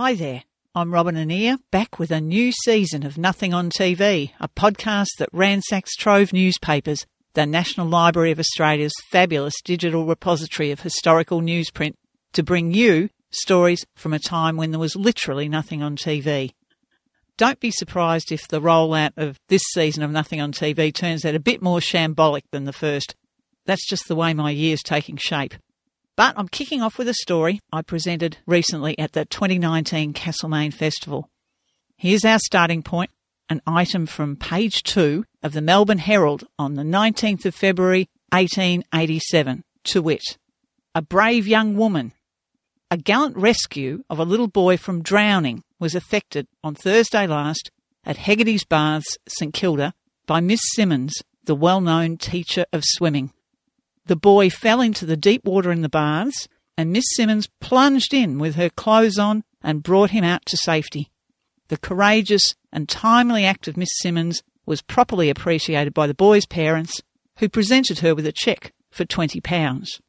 Hi there. I'm Robin Annear, back with a new season of Nothing on TV, a podcast that ransacks Trove newspapers, the National Library of Australia's fabulous digital repository of historical newsprint, to bring you stories from a time when there was literally nothing on TV. Don't be surprised if the rollout of this season of Nothing on TV turns out a bit more shambolic than the first. That's just the way my year's taking shape. But I'm kicking off with a story I presented recently at the 2019 Castlemaine Festival. Here's our starting point an item from page two of the Melbourne Herald on the 19th of February 1887, to wit, A brave young woman. A gallant rescue of a little boy from drowning was effected on Thursday last at Hegarty's Baths, St Kilda, by Miss Simmons, the well known teacher of swimming. The boy fell into the deep water in the baths, and Miss Simmons plunged in with her clothes on and brought him out to safety. The courageous and timely act of Miss Simmons was properly appreciated by the boy's parents, who presented her with a cheque for £20.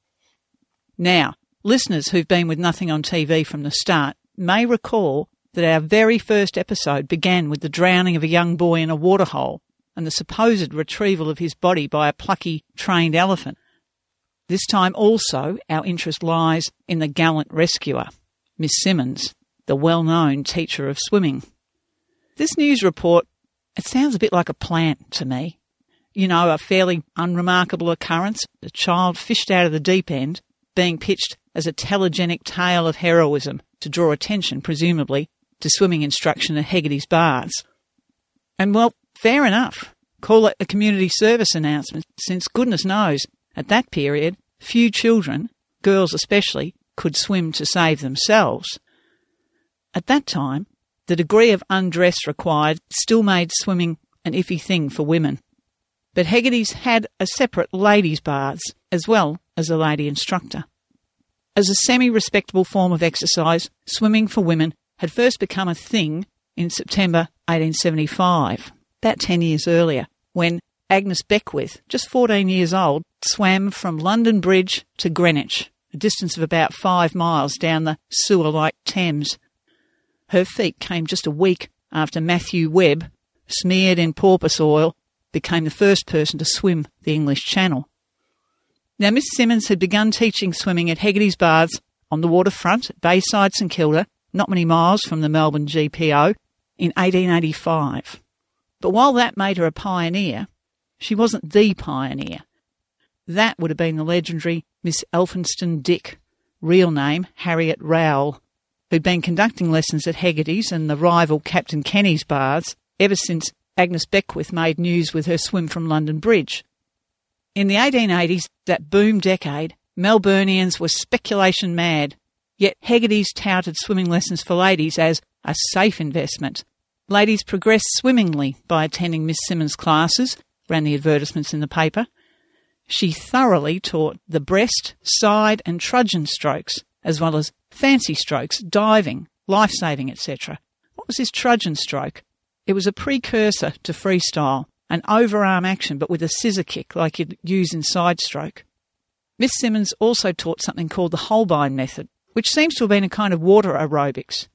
Now, listeners who've been with Nothing on TV from the start may recall that our very first episode began with the drowning of a young boy in a waterhole and the supposed retrieval of his body by a plucky, trained elephant. This time also our interest lies in the gallant rescuer, Miss Simmons, the well known teacher of swimming. This news report, it sounds a bit like a plant to me. You know, a fairly unremarkable occurrence, a child fished out of the deep end, being pitched as a telegenic tale of heroism to draw attention, presumably, to swimming instruction at Hegarty's Baths. And well, fair enough. Call it a community service announcement, since goodness knows at that period, few children, girls especially, could swim to save themselves. At that time, the degree of undress required still made swimming an iffy thing for women. But Hegarty's had a separate ladies' baths as well as a lady instructor. As a semi respectable form of exercise, swimming for women had first become a thing in September 1875, about 10 years earlier, when Agnes Beckwith, just 14 years old, swam from London Bridge to Greenwich, a distance of about five miles down the sewer like Thames. Her feat came just a week after Matthew Webb, smeared in porpoise oil, became the first person to swim the English Channel. Now, Miss Simmons had begun teaching swimming at Hegarty's Baths on the waterfront at Bayside St Kilda, not many miles from the Melbourne GPO, in 1885. But while that made her a pioneer, she wasn't the pioneer. That would have been the legendary Miss Elphinstone Dick, real name Harriet Rowell, who'd been conducting lessons at Hegarty's and the rival Captain Kenney's baths ever since Agnes Beckwith made news with her swim from London Bridge. In the 1880s, that boom decade, Melburnians were speculation mad, yet Hegarty's touted swimming lessons for ladies as a safe investment. Ladies progressed swimmingly by attending Miss Simmons' classes ran the advertisements in the paper. She thoroughly taught the breast, side, and trudgeon strokes, as well as fancy strokes, diving, life saving, etc. What was this trudgeon stroke? It was a precursor to freestyle, an overarm action but with a scissor kick like you'd use in side stroke. Miss Simmons also taught something called the Holbein method, which seems to have been a kind of water aerobics.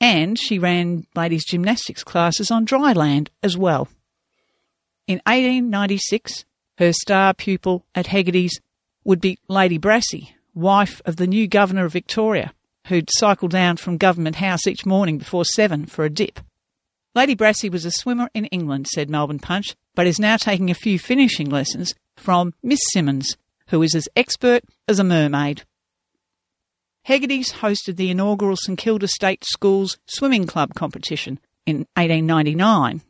And she ran ladies' gymnastics classes on dry land as well. In 1896, her star pupil at Hegarty's would be Lady Brassey, wife of the new Governor of Victoria, who'd cycle down from Government House each morning before seven for a dip. Lady Brassey was a swimmer in England, said Melbourne Punch, but is now taking a few finishing lessons from Miss Simmons, who is as expert as a mermaid. Hegarty's hosted the inaugural St Kilda State Schools Swimming Club competition in 1899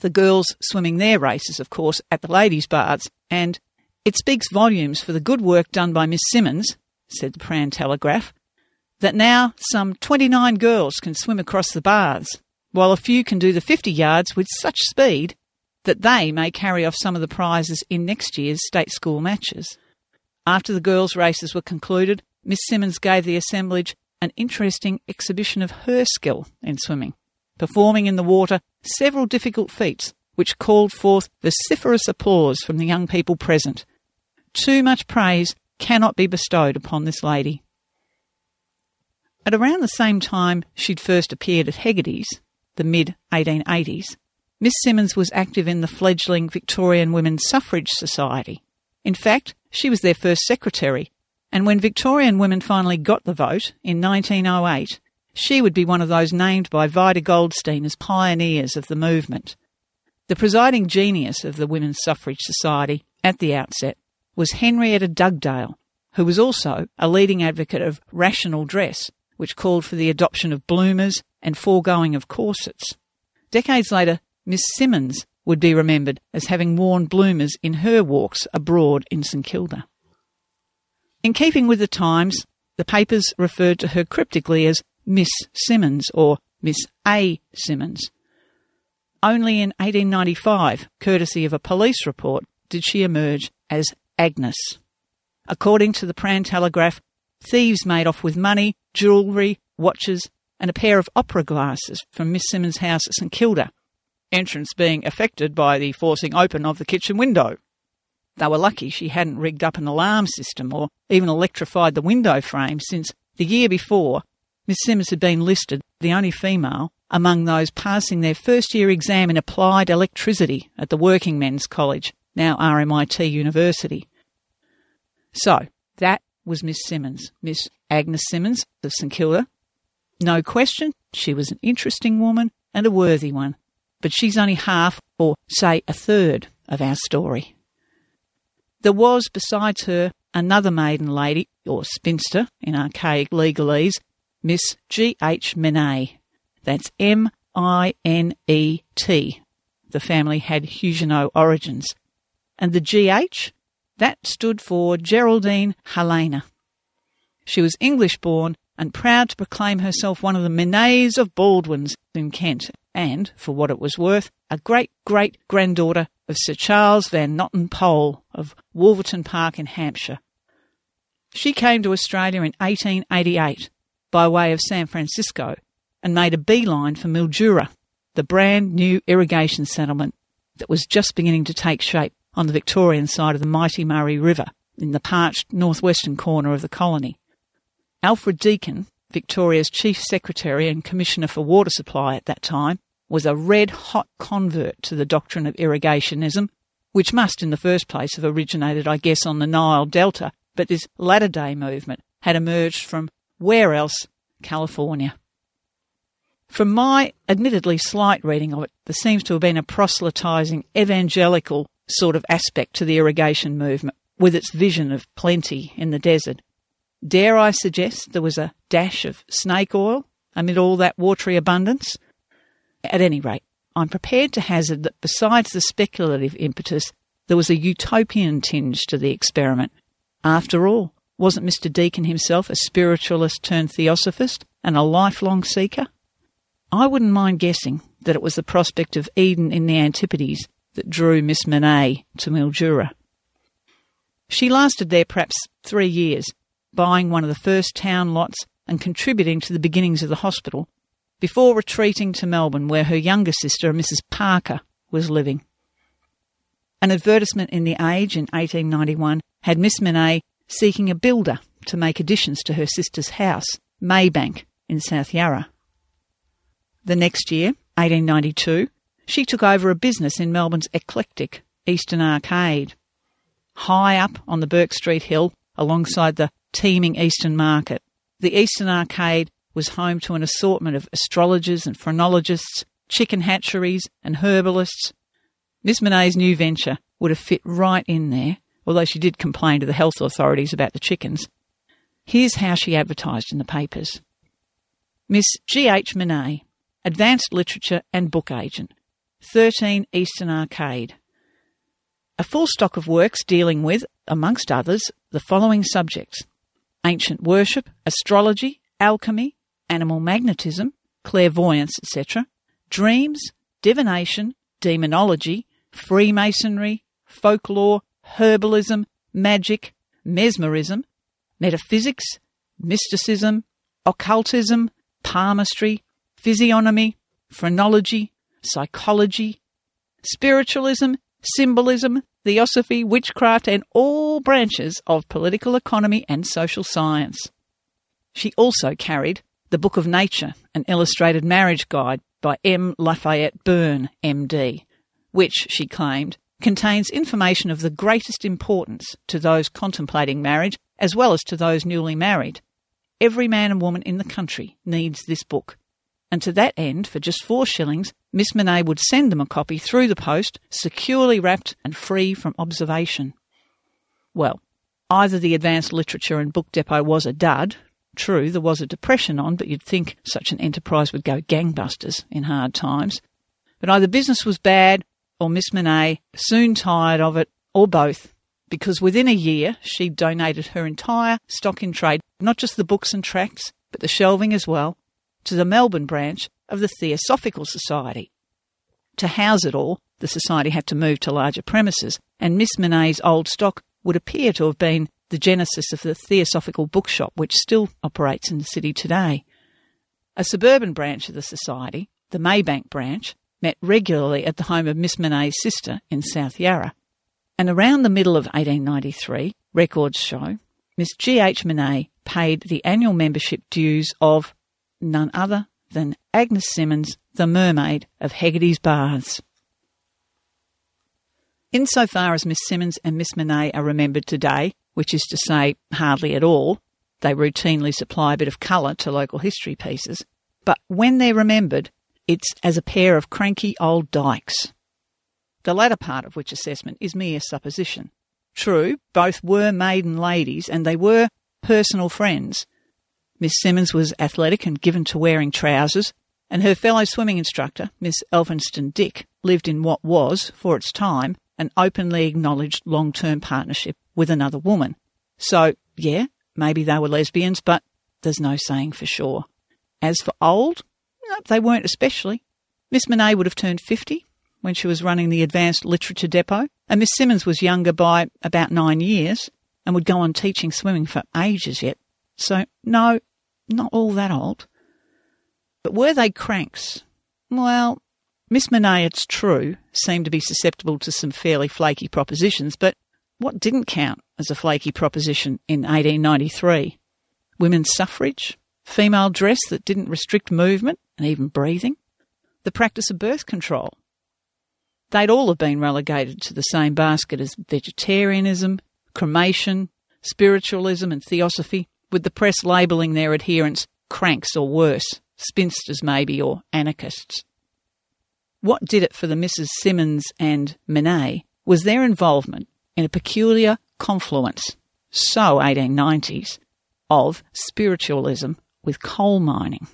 the girls swimming their races, of course, at the ladies' baths, and it speaks volumes for the good work done by Miss Simmons, said the Prahran Telegraph, that now some 29 girls can swim across the baths, while a few can do the 50 yards with such speed that they may carry off some of the prizes in next year's state school matches. After the girls' races were concluded, Miss Simmons gave the assemblage an interesting exhibition of her skill in swimming performing in the water several difficult feats which called forth vociferous applause from the young people present. Too much praise cannot be bestowed upon this lady. At around the same time she'd first appeared at Hegarty's, the mid 1880s, Miss Simmons was active in the fledgling Victorian Women's Suffrage Society. In fact, she was their first secretary, and when Victorian women finally got the vote in 1908, she would be one of those named by Vida Goldstein as pioneers of the movement. The presiding genius of the Women's Suffrage Society at the outset was Henrietta Dugdale, who was also a leading advocate of rational dress, which called for the adoption of bloomers and foregoing of corsets. Decades later, Miss Simmons would be remembered as having worn bloomers in her walks abroad in St Kilda. In keeping with the times, the papers referred to her cryptically as Miss Simmons or Miss A. Simmons. Only in 1895, courtesy of a police report, did she emerge as Agnes. According to the Prahran Telegraph, thieves made off with money, jewellery, watches, and a pair of opera glasses from Miss Simmons' house at St Kilda, entrance being affected by the forcing open of the kitchen window. They were lucky she hadn't rigged up an alarm system or even electrified the window frame since the year before Miss Simmons had been listed the only female among those passing their first year exam in applied electricity at the Working Men's College, now RMIT University. So, that was Miss Simmons, Miss Agnes Simmons of St Kilda. No question, she was an interesting woman and a worthy one, but she's only half, or say a third, of our story. There was, besides her, another maiden lady, or spinster in archaic legalese, Miss G. H. Minet. That's M I N E T. The family had Huguenot origins. And the GH? That stood for Geraldine Helena. She was English born and proud to proclaim herself one of the Minets of Baldwins in Kent, and, for what it was worth, a great great granddaughter of Sir Charles Van Notten Pole of Wolverton Park in Hampshire. She came to Australia in 1888 by way of San Francisco and made a beeline for Mildura, the brand new irrigation settlement that was just beginning to take shape on the Victorian side of the mighty Murray River in the parched northwestern corner of the colony. Alfred Deakin, Victoria's Chief Secretary and Commissioner for Water Supply at that time, was a red hot convert to the doctrine of irrigationism, which must in the first place have originated, I guess, on the Nile Delta, but this latter day movement had emerged from where else? California. From my admittedly slight reading of it, there seems to have been a proselytising evangelical sort of aspect to the irrigation movement, with its vision of plenty in the desert. Dare I suggest there was a dash of snake oil amid all that watery abundance? At any rate, I'm prepared to hazard that besides the speculative impetus, there was a utopian tinge to the experiment. After all, wasn't Mr. Deakin himself a spiritualist turned theosophist and a lifelong seeker? I wouldn't mind guessing that it was the prospect of Eden in the Antipodes that drew Miss Minet to Mildura. She lasted there perhaps three years, buying one of the first town lots and contributing to the beginnings of the hospital, before retreating to Melbourne where her younger sister, Mrs. Parker, was living. An advertisement in The Age in 1891 had Miss Minet seeking a builder to make additions to her sister's house, Maybank, in South Yarra. The next year, 1892, she took over a business in Melbourne's eclectic Eastern Arcade. High up on the Bourke Street Hill, alongside the teeming Eastern Market, the Eastern Arcade was home to an assortment of astrologers and phrenologists, chicken hatcheries, and herbalists. Miss Minet's new venture would have fit right in there although she did complain to the health authorities about the chickens. Here's how she advertised in the papers Miss G.H. Minet, Advanced Literature and Book Agent, 13 Eastern Arcade. A full stock of works dealing with, amongst others, the following subjects ancient worship, astrology, alchemy, animal magnetism, clairvoyance, etc., dreams, divination, demonology, Freemasonry, folklore, herbalism, magic, mesmerism, metaphysics, mysticism, occultism, palmistry, physiognomy, phrenology, psychology, spiritualism, symbolism, theosophy, witchcraft, and all branches of political economy and social science. She also carried The Book of Nature, an illustrated marriage guide by M. Lafayette Byrn, MD, which, she claimed, contains information of the greatest importance to those contemplating marriage as well as to those newly married. Every man and woman in the country needs this book. And to that end, for just four shillings, Miss Minet would send them a copy through the post, securely wrapped and free from observation. Well, either the advanced literature and book depot was a dud. True, there was a depression on, but you'd think such an enterprise would go gangbusters in hard times. But either business was bad or Miss Minet soon tired of it, or both, because within a year she donated her entire stock in trade, not just the books and tracts, but the shelving as well, to the Melbourne branch of the Theosophical Society. To house it all, the society had to move to larger premises, and Miss Minet's old stock would appear to have been the genesis of the Theosophical Bookshop, which still operates in the city today. A suburban branch of the society, the Maybank branch, met regularly at the home of Miss Minet's sister in South Yarra. And around the middle of 1893, records show, Miss G.H. Minet paid the annual membership dues of none other than Agnes Simmons, the mermaid of Hegarty's Baths. Insofar as Miss Simmons and Miss Minet are remembered today, which is to say hardly at all, they routinely supply a bit of colour to local history pieces, but when they're remembered, it's as a pair of cranky old dykes. The latter part of which assessment is mere supposition. True, both were maiden ladies and they were personal friends, Miss Simmons was athletic and given to wearing trousers, and her fellow swimming instructor, Miss Elphinstone Dick, lived in what was, for its time, an openly acknowledged long term partnership with another woman. So, yeah, maybe they were lesbians, but there's no saying for sure. As for old, they weren't especially. Miss Minet would have turned 50 when she was running the Advanced Literature Depot, and Miss Simmons was younger by about nine years and would go on teaching swimming for ages yet. So, no, not all that old. But were they cranks? Well, Miss Minet, it's true, seemed to be susceptible to some fairly flaky propositions, but what didn't count as a flaky proposition in 1893? Women's suffrage? Female dress that didn't restrict movement and even breathing? The practice of birth control? They'd all have been relegated to the same basket as vegetarianism, cremation, spiritualism, and theosophy with the press labelling their adherents cranks or worse, spinsters maybe, or anarchists. What did it for the Mrs. Simmons and Minet was their involvement in a peculiar confluence, so 1890s, of spiritualism with coal mining.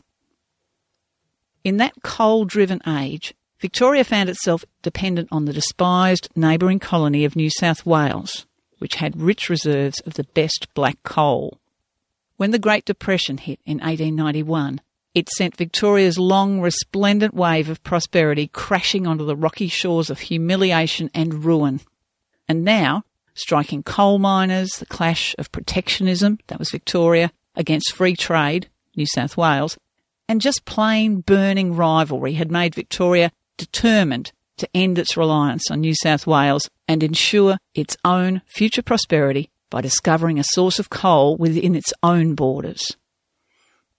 In that coal driven age, Victoria found itself dependent on the despised neighbouring colony of New South Wales, which had rich reserves of the best black coal. When the Great Depression hit in 1891, it sent Victoria's long, resplendent wave of prosperity crashing onto the rocky shores of humiliation and ruin. And now, striking coal miners, the clash of protectionism, that was Victoria, against free trade, New South Wales, and just plain burning rivalry had made Victoria determined to end its reliance on New South Wales and ensure its own future prosperity by discovering a source of coal within its own borders.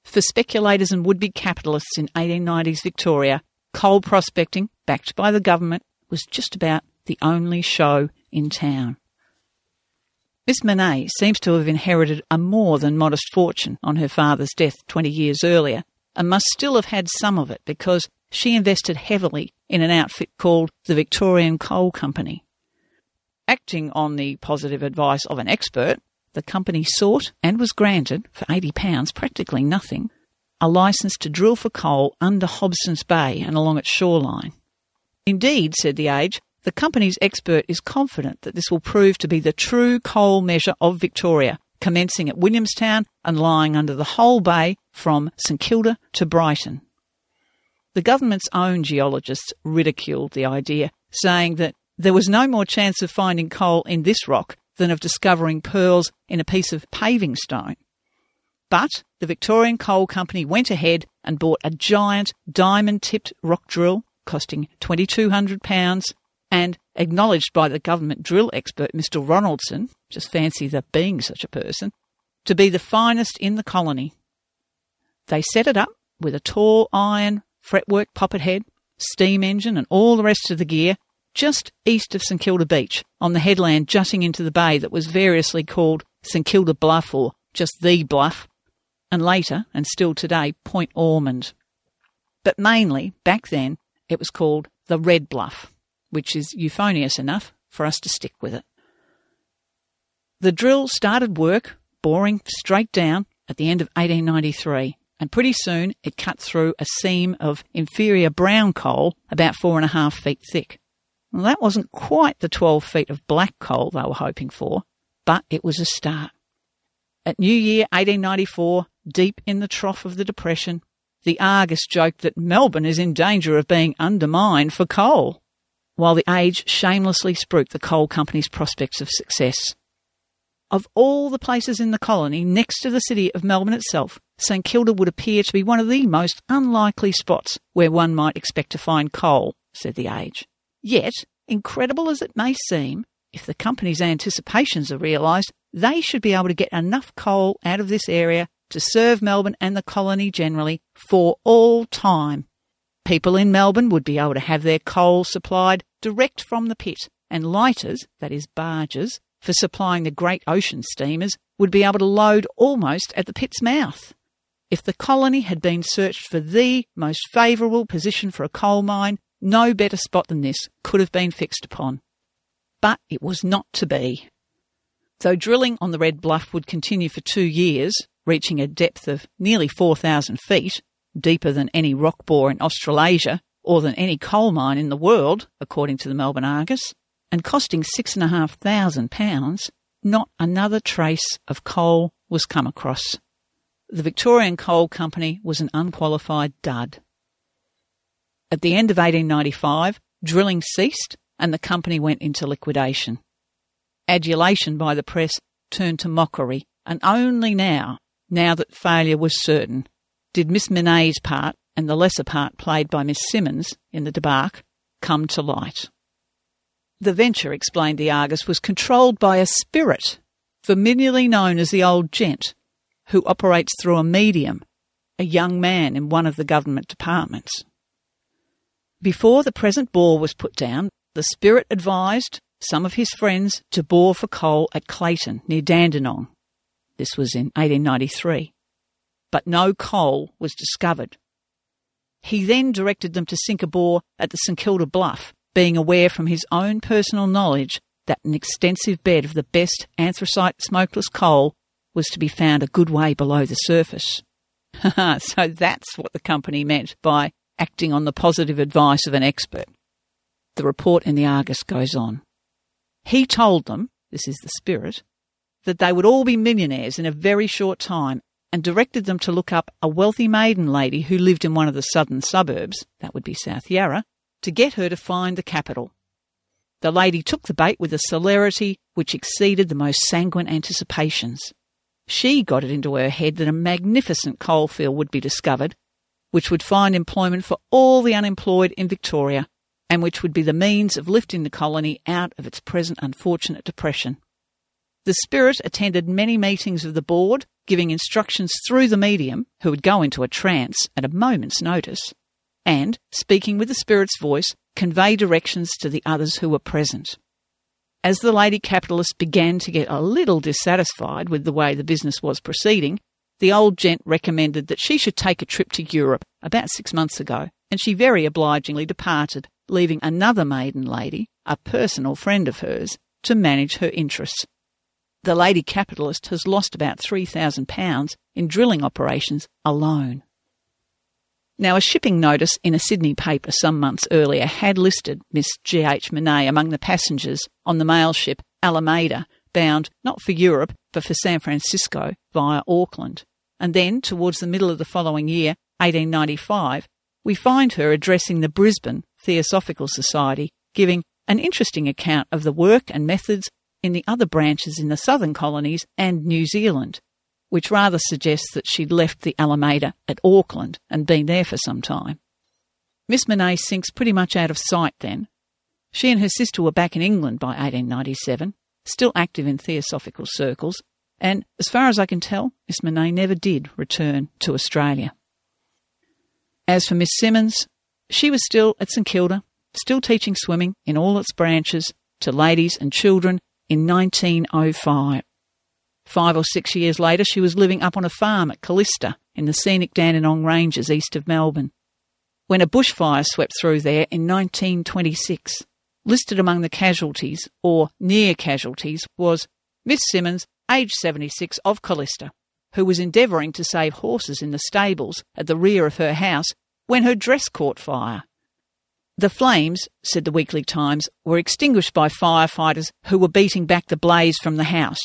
For speculators and would be capitalists in 1890s Victoria, coal prospecting, backed by the government, was just about the only show in town. Miss Minet seems to have inherited a more than modest fortune on her father's death 20 years earlier, and must still have had some of it because she invested heavily in an outfit called the Victorian Coal Company. Acting on the positive advice of an expert, the company sought and was granted, for £80, practically nothing, a licence to drill for coal under Hobson's Bay and along its shoreline. Indeed, said the Age, the company's expert is confident that this will prove to be the true coal measure of Victoria, commencing at Williamstown and lying under the whole bay from St Kilda to Brighton. The government's own geologists ridiculed the idea, saying that there was no more chance of finding coal in this rock than of discovering pearls in a piece of paving stone. But the Victorian Coal Company went ahead and bought a giant diamond tipped rock drill costing £2,200 and acknowledged by the government drill expert Mr. Ronaldson, just fancy there being such a person, to be the finest in the colony. They set it up with a tall iron fretwork poppet head, steam engine, and all the rest of the gear just east of St Kilda Beach on the headland jutting into the bay that was variously called St Kilda Bluff or just the Bluff, and later, and still today, Point Ormond. But mainly, back then, it was called the Red Bluff, which is euphonious enough for us to stick with it. The drill started work, boring straight down, at the end of 1893, and pretty soon it cut through a seam of inferior brown coal about four and a half feet thick. Well, that wasn't quite the 12 feet of black coal they were hoping for, but it was a start. At New Year 1894, deep in the trough of the Depression, the Argus joked that Melbourne is in danger of being undermined for coal, while the Age shamelessly spruiked the coal company's prospects of success. Of all the places in the colony next to the city of Melbourne itself, St Kilda would appear to be one of the most unlikely spots where one might expect to find coal, said the Age. Yet, incredible as it may seem, if the company's anticipations are realised, they should be able to get enough coal out of this area to serve Melbourne and the colony generally for all time. People in Melbourne would be able to have their coal supplied direct from the pit, and lighters, that is barges, for supplying the great ocean steamers, would be able to load almost at the pit's mouth. If the colony had been searched for the most favourable position for a coal mine, no better spot than this could have been fixed upon. But it was not to be. Though drilling on the Red Bluff would continue for two years, reaching a depth of nearly 4,000 feet, deeper than any rock bore in Australasia or than any coal mine in the world, according to the Melbourne Argus, and costing £6,500, not another trace of coal was come across. The Victorian Coal Company was an unqualified dud. At the end of 1895, drilling ceased and the company went into liquidation adulation by the press turned to mockery, and only now, now that failure was certain, did Miss Minet's part and the lesser part played by Miss Simmons in the debacle come to light. The venture, explained the Argus, was controlled by a spirit, familiarly known as the old gent, who operates through a medium, a young man in one of the government departments. Before the present bore was put down, the spirit advised some of his friends to bore for coal at Clayton near Dandenong. This was in 1893. But no coal was discovered. He then directed them to sink a bore at the St Kilda Bluff, being aware from his own personal knowledge that an extensive bed of the best anthracite smokeless coal was to be found a good way below the surface. So that's what the company meant by acting on the positive advice of an expert. The report in the Argus goes on. He told them, this is the spirit, that they would all be millionaires in a very short time and directed them to look up a wealthy maiden lady who lived in one of the southern suburbs, that would be South Yarra, to get her to find the capital. The lady took the bait with a celerity which exceeded the most sanguine anticipations. She got it into her head that a magnificent coalfield would be discovered, which would find employment for all the unemployed in Victoria, and which would be the means of lifting the colony out of its present unfortunate depression. The spirit attended many meetings of the board, giving instructions through the medium, who would go into a trance at a moment's notice, and, speaking with the spirit's voice, convey directions to the others who were present. As the lady capitalist began to get a little dissatisfied with the way the business was proceeding, the old gent recommended that she should take a trip to Europe about six months ago, and she very obligingly departed, leaving another maiden lady, a personal friend of hers, to manage her interests. The lady capitalist has lost about £3,000 in drilling operations alone. Now, a shipping notice in a Sydney paper some months earlier had listed Miss G.H. Minet among the passengers on the mail ship Alameda, bound not for Europe but for San Francisco via Auckland. And then, towards the middle of the following year, 1895, we find her addressing the Brisbane Theosophical Society, giving an interesting account of the work and methods in the other branches in the southern colonies and New Zealand, which rather suggests that she'd left the Alameda at Auckland and been there for some time. Miss Minet sinks pretty much out of sight then. She and her sister were back in England by 1897, still active in theosophical circles, and as far as I can tell, Miss Minet never did return to Australia. As for Miss Simmons, she was still at St Kilda, still teaching swimming in all its branches to ladies and children in 1905. Five or six years later, she was living up on a farm at Kallista in the scenic Dandenong Ranges east of Melbourne. When a bushfire swept through there in 1926, listed among the casualties, or near casualties, was Miss Simmons, aged 76, of Kallista, who was endeavouring to save horses in the stables at the rear of her house when her dress caught fire. The flames, said the Weekly Times, were extinguished by firefighters who were beating back the blaze from the house.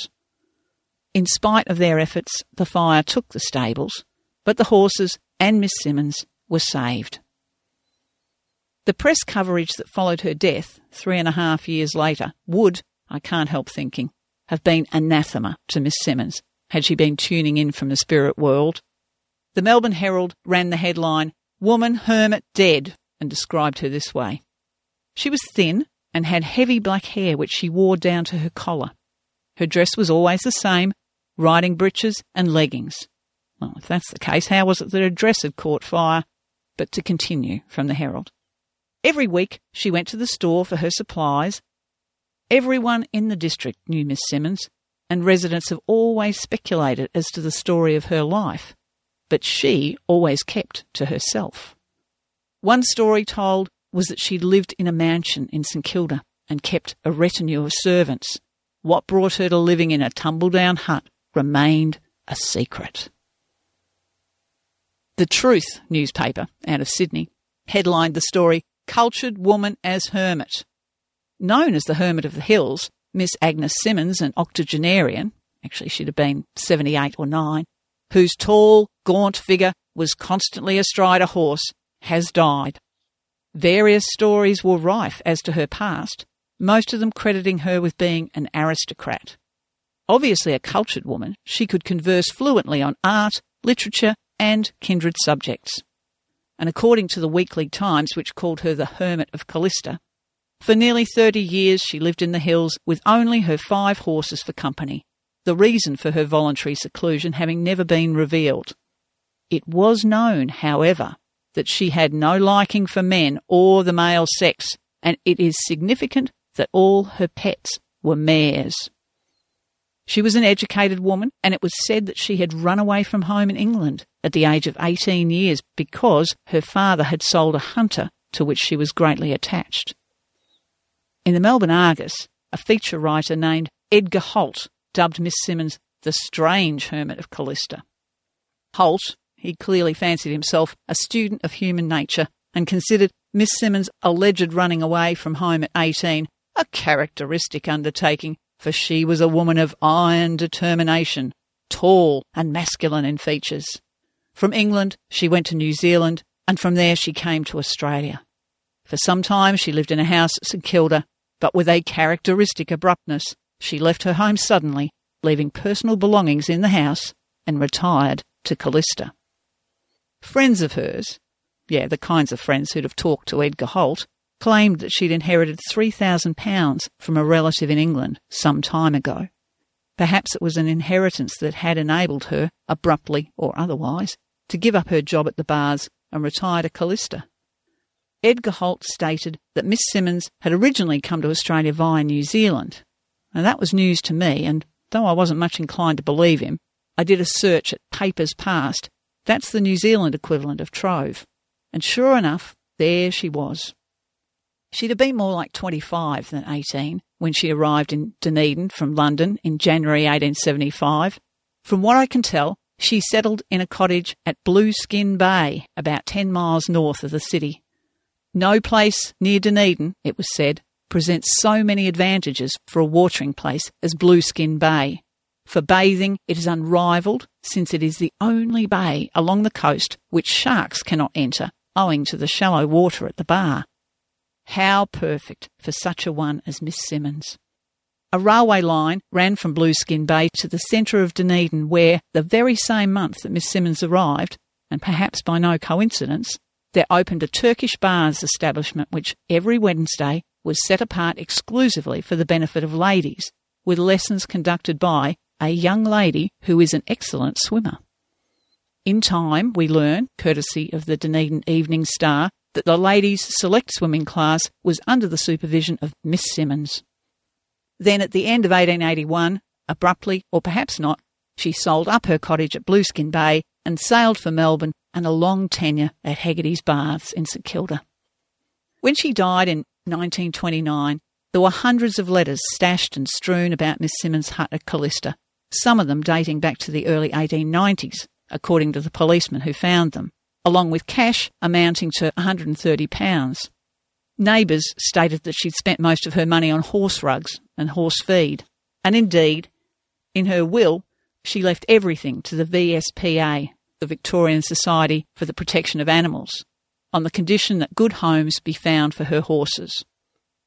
In spite of their efforts, the fire took the stables, but the horses and Miss Simmons were saved. The press coverage that followed her death, three and a half years later, would, I can't help thinking, have been anathema to Miss Simmons had she been tuning in from the spirit world. The Melbourne Herald ran the headline, Woman Hermit Dead, and described her this way. She was thin and had heavy black hair which she wore down to her collar. Her dress was always the same, riding breeches and leggings. Well, if that's the case, how was it that her dress had caught fire? But to continue from the Herald. Every week she went to the store for her supplies. Everyone in the district knew Miss Simmons, and residents have always speculated as to the story of her life, but she always kept to herself. One story told was that she lived in a mansion in St Kilda and kept a retinue of servants. What brought her to living in a tumble down hut remained a secret. The Truth newspaper out of Sydney headlined the story Cultured Woman as Hermit. Known as the Hermit of the Hills, Miss Agnes Simmons, an octogenarian, actually she'd have been 78 or 9, whose tall, gaunt figure was constantly astride a horse, has died. Various stories were rife as to her past, most of them crediting her with being an aristocrat. Obviously a cultured woman, she could converse fluently on art, literature, and kindred subjects. And according to the Weekly Times, which called her the Hermit of Kallista, for nearly 30 years she lived in the hills with only her five horses for company, the reason for her voluntary seclusion having never been revealed. It was known, however, that she had no liking for men or the male sex, and it is significant that all her pets were mares. She was an educated woman, and it was said that she had run away from home in England at the age of 18 years because her father had sold a hunter to which she was greatly attached. In the Melbourne Argus, a feature writer named Edgar Holt dubbed Miss Simmons the strange hermit of Kallista. Holt, he clearly fancied himself a student of human nature and considered Miss Simmons' alleged running away from home at 18 a characteristic undertaking for she was a woman of iron determination, tall and masculine in features. From England, she went to New Zealand, and from there she came to Australia. For some time, she lived in a house at St Kilda, but with a characteristic abruptness, she left her home suddenly, leaving personal belongings in the house, and retired to Kallista. Friends of hers, yeah, the kinds of friends who'd have talked to Edgar Holt, claimed that she'd inherited £3,000 from a relative in England some time ago. Perhaps it was an inheritance that had enabled her, abruptly or otherwise, to give up her job at the bars and retire to Kallista. Edgar Holt stated that Miss Simmons had originally come to Australia via New Zealand. Now that was news to me, and though I wasn't much inclined to believe him, I did a search at Papers Past. That's the New Zealand equivalent of Trove. And sure enough, there she was. She'd have been more like 25 than 18 when she arrived in Dunedin from London in January 1875. From what I can tell, she settled in a cottage at Blueskin Bay, about 10 miles north of the city. No place near Dunedin, it was said, presents so many advantages for a watering place as Blueskin Bay. For bathing, it is unrivalled since it is the only bay along the coast which sharks cannot enter owing to the shallow water at the bar. How perfect for such a one as Miss Simmons. A railway line ran from Blueskin Bay to the centre of Dunedin, where, the very same month that Miss Simmons arrived, and perhaps by no coincidence, there opened a Turkish bars establishment which every Wednesday was set apart exclusively for the benefit of ladies, with lessons conducted by a young lady who is an excellent swimmer. In time, we learn, courtesy of the Dunedin Evening Star, that the ladies' select swimming class was under the supervision of Miss Simmons. Then, at the end of 1881, abruptly, or perhaps not, she sold up her cottage at Blueskin Bay and sailed for Melbourne and a long tenure at Hegarty's Baths in St Kilda. When she died in 1929, there were hundreds of letters stashed and strewn about Miss Simmons' hut at Kallista, some of them dating back to the early 1890s, according to the policeman who found them, along with cash amounting to £130. Neighbours stated that she'd spent most of her money on horse rugs and horse feed, and indeed, in her will, she left everything to the VSPA, the Victorian Society for the Protection of Animals, on the condition that good homes be found for her horses.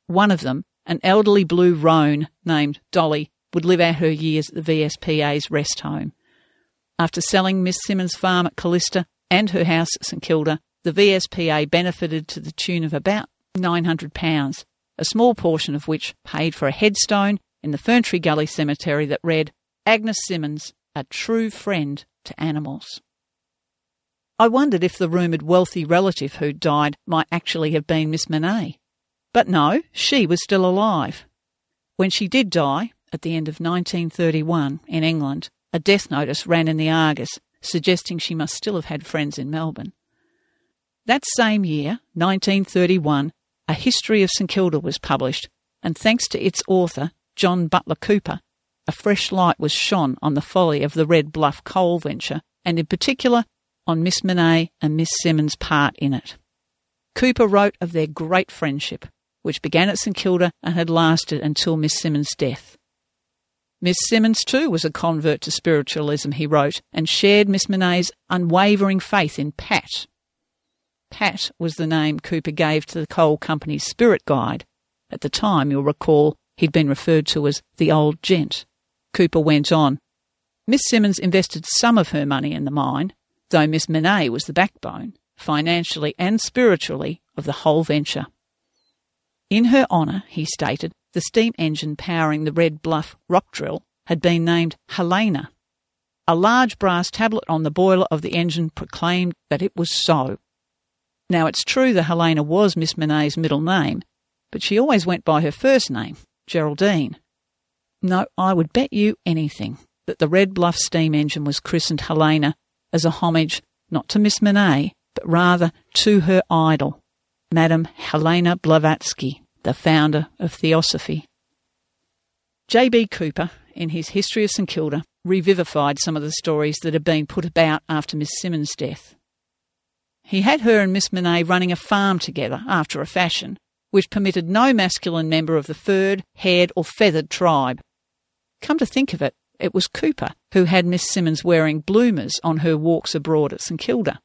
One of them, an elderly blue roan named Dolly, would live out her years at the VSPA's rest home. After selling Miss Simmons' farm at Kallista and her house at St Kilda, the VSPA benefited to the tune of about £900, a small portion of which paid for a headstone in the Ferntree Gully Cemetery that read, Agnes Simmons, a true friend to animals. I wondered if the rumoured wealthy relative who died might actually have been Miss Minet. But no, she was still alive. When she did die, at the end of 1931, in England, a death notice ran in the Argus suggesting she must still have had friends in Melbourne. That same year, 1931, A History of St Kilda was published, and thanks to its author, John Butler Cooper, a fresh light was shone on the folly of the Red Bluff coal venture, and in particular on Miss Minet and Miss Simmons' part in it. Cooper wrote of their great friendship, which began at St Kilda and had lasted until Miss Simmons' death. Miss Simmons, too, was a convert to spiritualism, he wrote, and shared Miss Minet's unwavering faith in Pat. Pat was the name Cooper gave to the coal company's spirit guide. At the time, you'll recall, he'd been referred to as the old gent. Cooper went on. Miss Simmons invested some of her money in the mine, though Miss Minet was the backbone, financially and spiritually, of the whole venture. In her honour, he stated, the steam engine powering the Red Bluff rock drill had been named Helena. A large brass tablet on the boiler of the engine proclaimed that it was so. Now, it's true that Helena was Miss Minet's middle name, but she always went by her first name, Geraldine. No, I would bet you anything that the Red Bluff steam engine was christened Helena as a homage not to Miss Minet, but rather to her idol, Madame Helena Blavatsky, the founder of Theosophy. J.B. Cooper, in his History of St Kilda, revivified some of the stories that had been put about after Miss Simmons' death. He had her and Miss Minet running a farm together after a fashion, which permitted no masculine member of the furred, haired, or feathered tribe. Come to think of it, it was Cooper who had Miss Simmons wearing bloomers on her walks abroad at St Kilda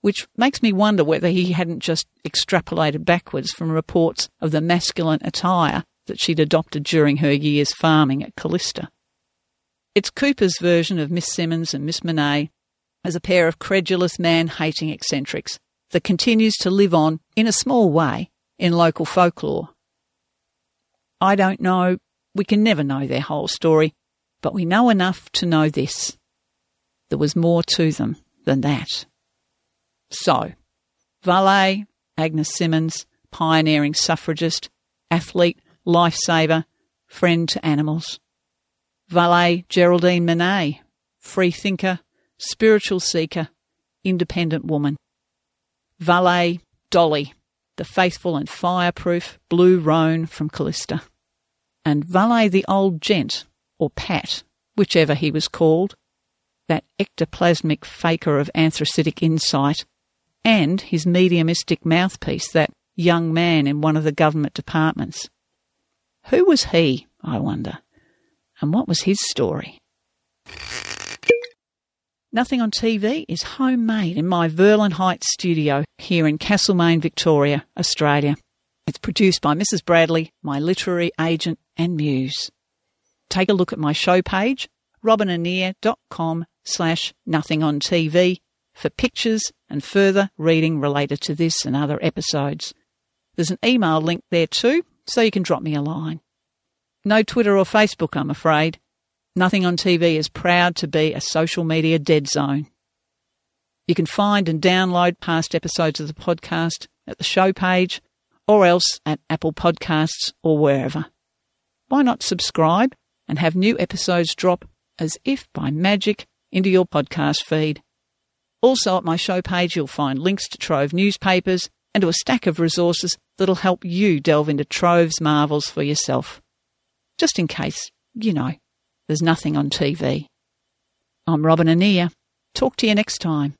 which makes me wonder whether he hadn't just extrapolated backwards from reports of the masculine attire that she'd adopted during her years farming at Kallista. It's Cooper's version of Miss Simmons and Miss Minet as a pair of credulous, man hating eccentrics that continues to live on, in a small way, in local folklore. I don't know, we can never know their whole story, but we know enough to know this. There was more to them than that. So, vale, Agnes Simmons, pioneering suffragist, athlete, lifesaver, friend to animals. Vale Geraldine Minet, free thinker, spiritual seeker, independent woman. Vale Dolly, the faithful and fireproof blue roan from Kallista. And Vale the old gent, or Pat, whichever he was called, that ectoplasmic faker of anthracitic insight and his mediumistic mouthpiece, that young man in one of the government departments. Who was he, I wonder? And what was his story? Nothing on TV is homemade in my Verlyn Heights studio here in Castlemaine, Victoria, Australia. It's produced by Mrs. Bradley, my literary agent and muse. Take a look at my show page, robinannear.com slash nothing on TV for pictures and further reading related to this and other episodes. There's an email link there too, so you can drop me a line. No Twitter or Facebook, I'm afraid. Nothing on TV is proud to be a social media dead zone. You can find and download past episodes of the podcast at the show page or else at Apple Podcasts or wherever. Why not subscribe and have new episodes drop as if by magic into your podcast feed? Also, at my show page, you'll find links to Trove newspapers and to a stack of resources that'll help you delve into Trove's marvels for yourself. Just in case, you know, there's nothing on TV. I'm Robin Annear. Talk to you next time.